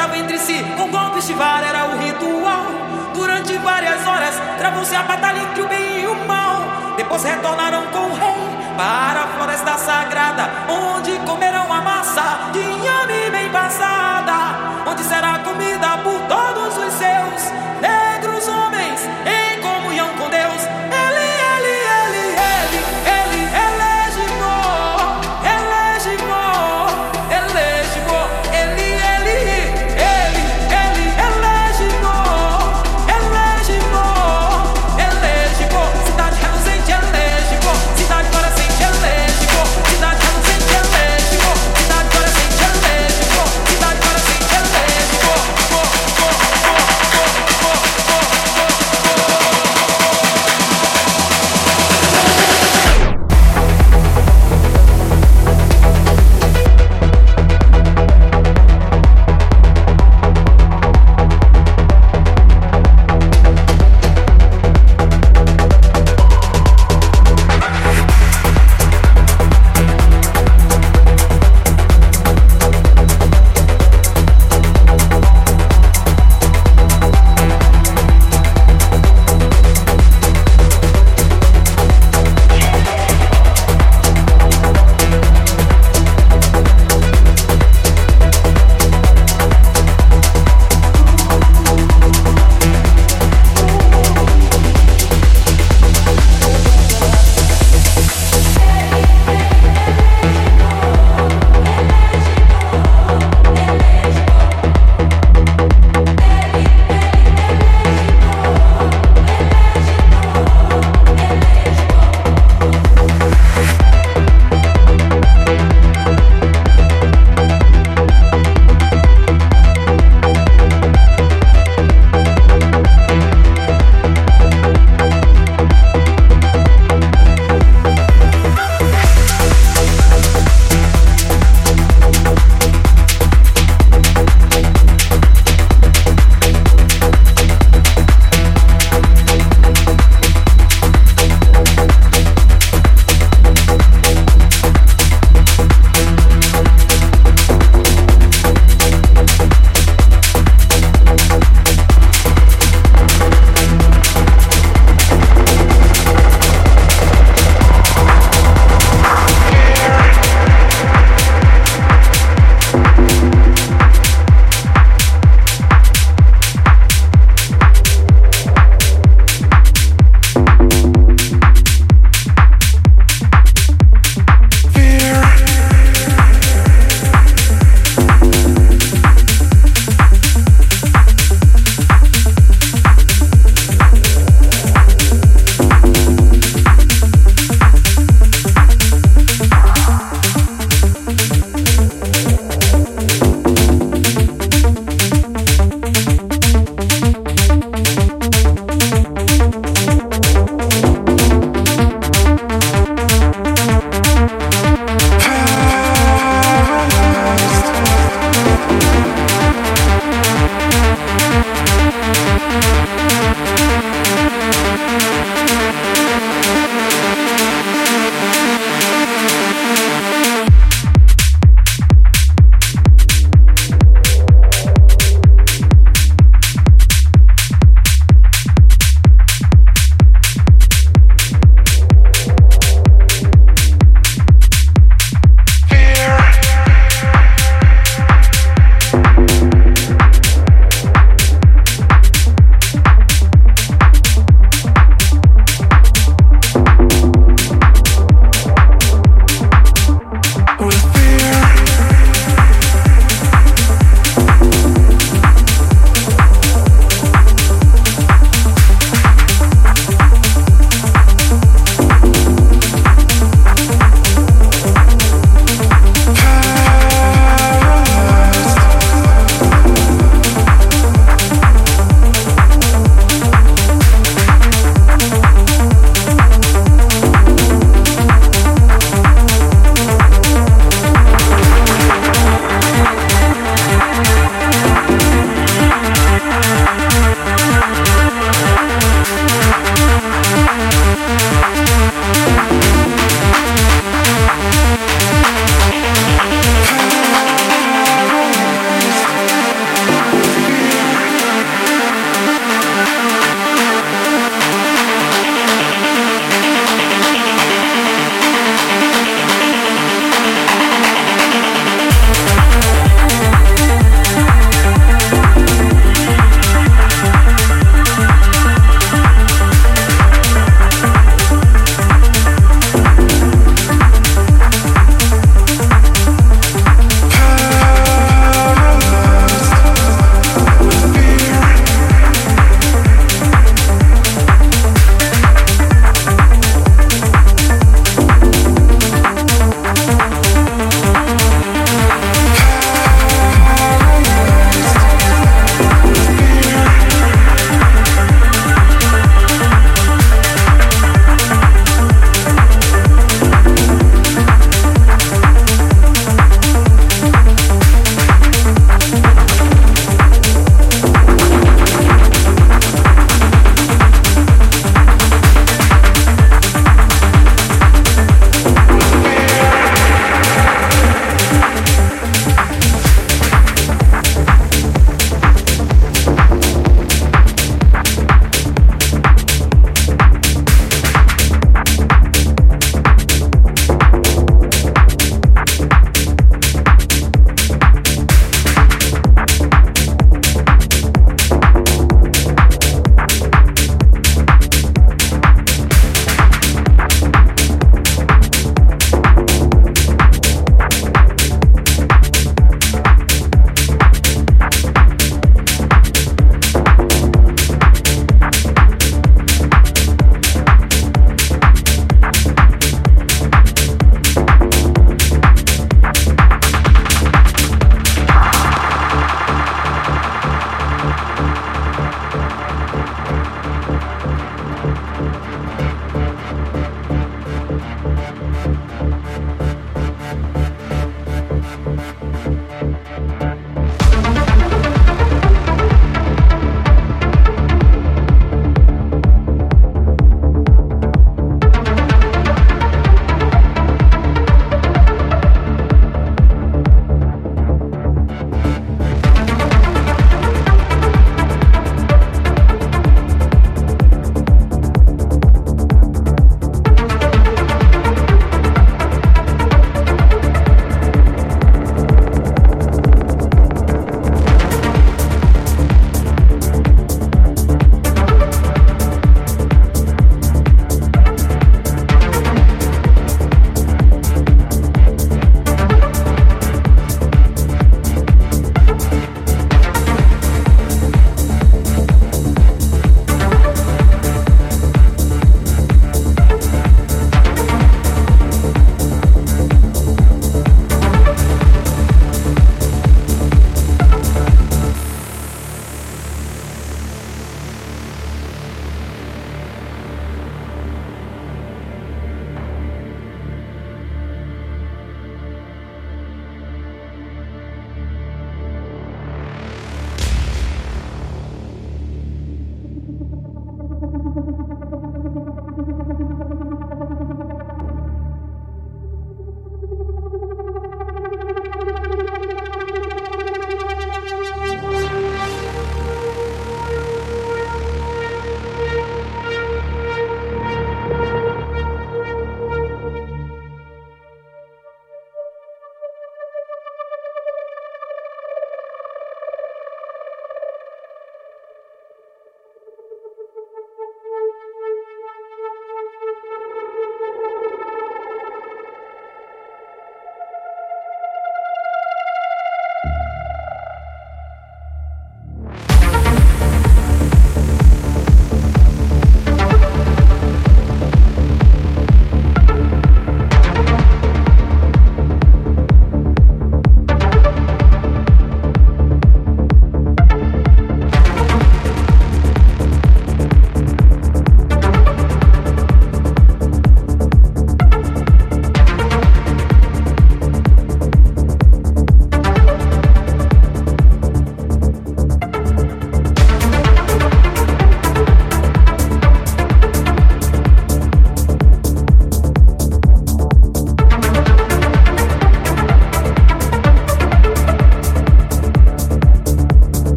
Lutavam entre si, com golpes de vara era o ritual. Durante várias horas, travou-se a batalha entre o bem e o mal. Depois retornaram com o rei para a floresta sagrada, onde comerão a massa de inhame bem passada, onde será comida por todos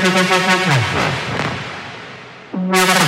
Thank you.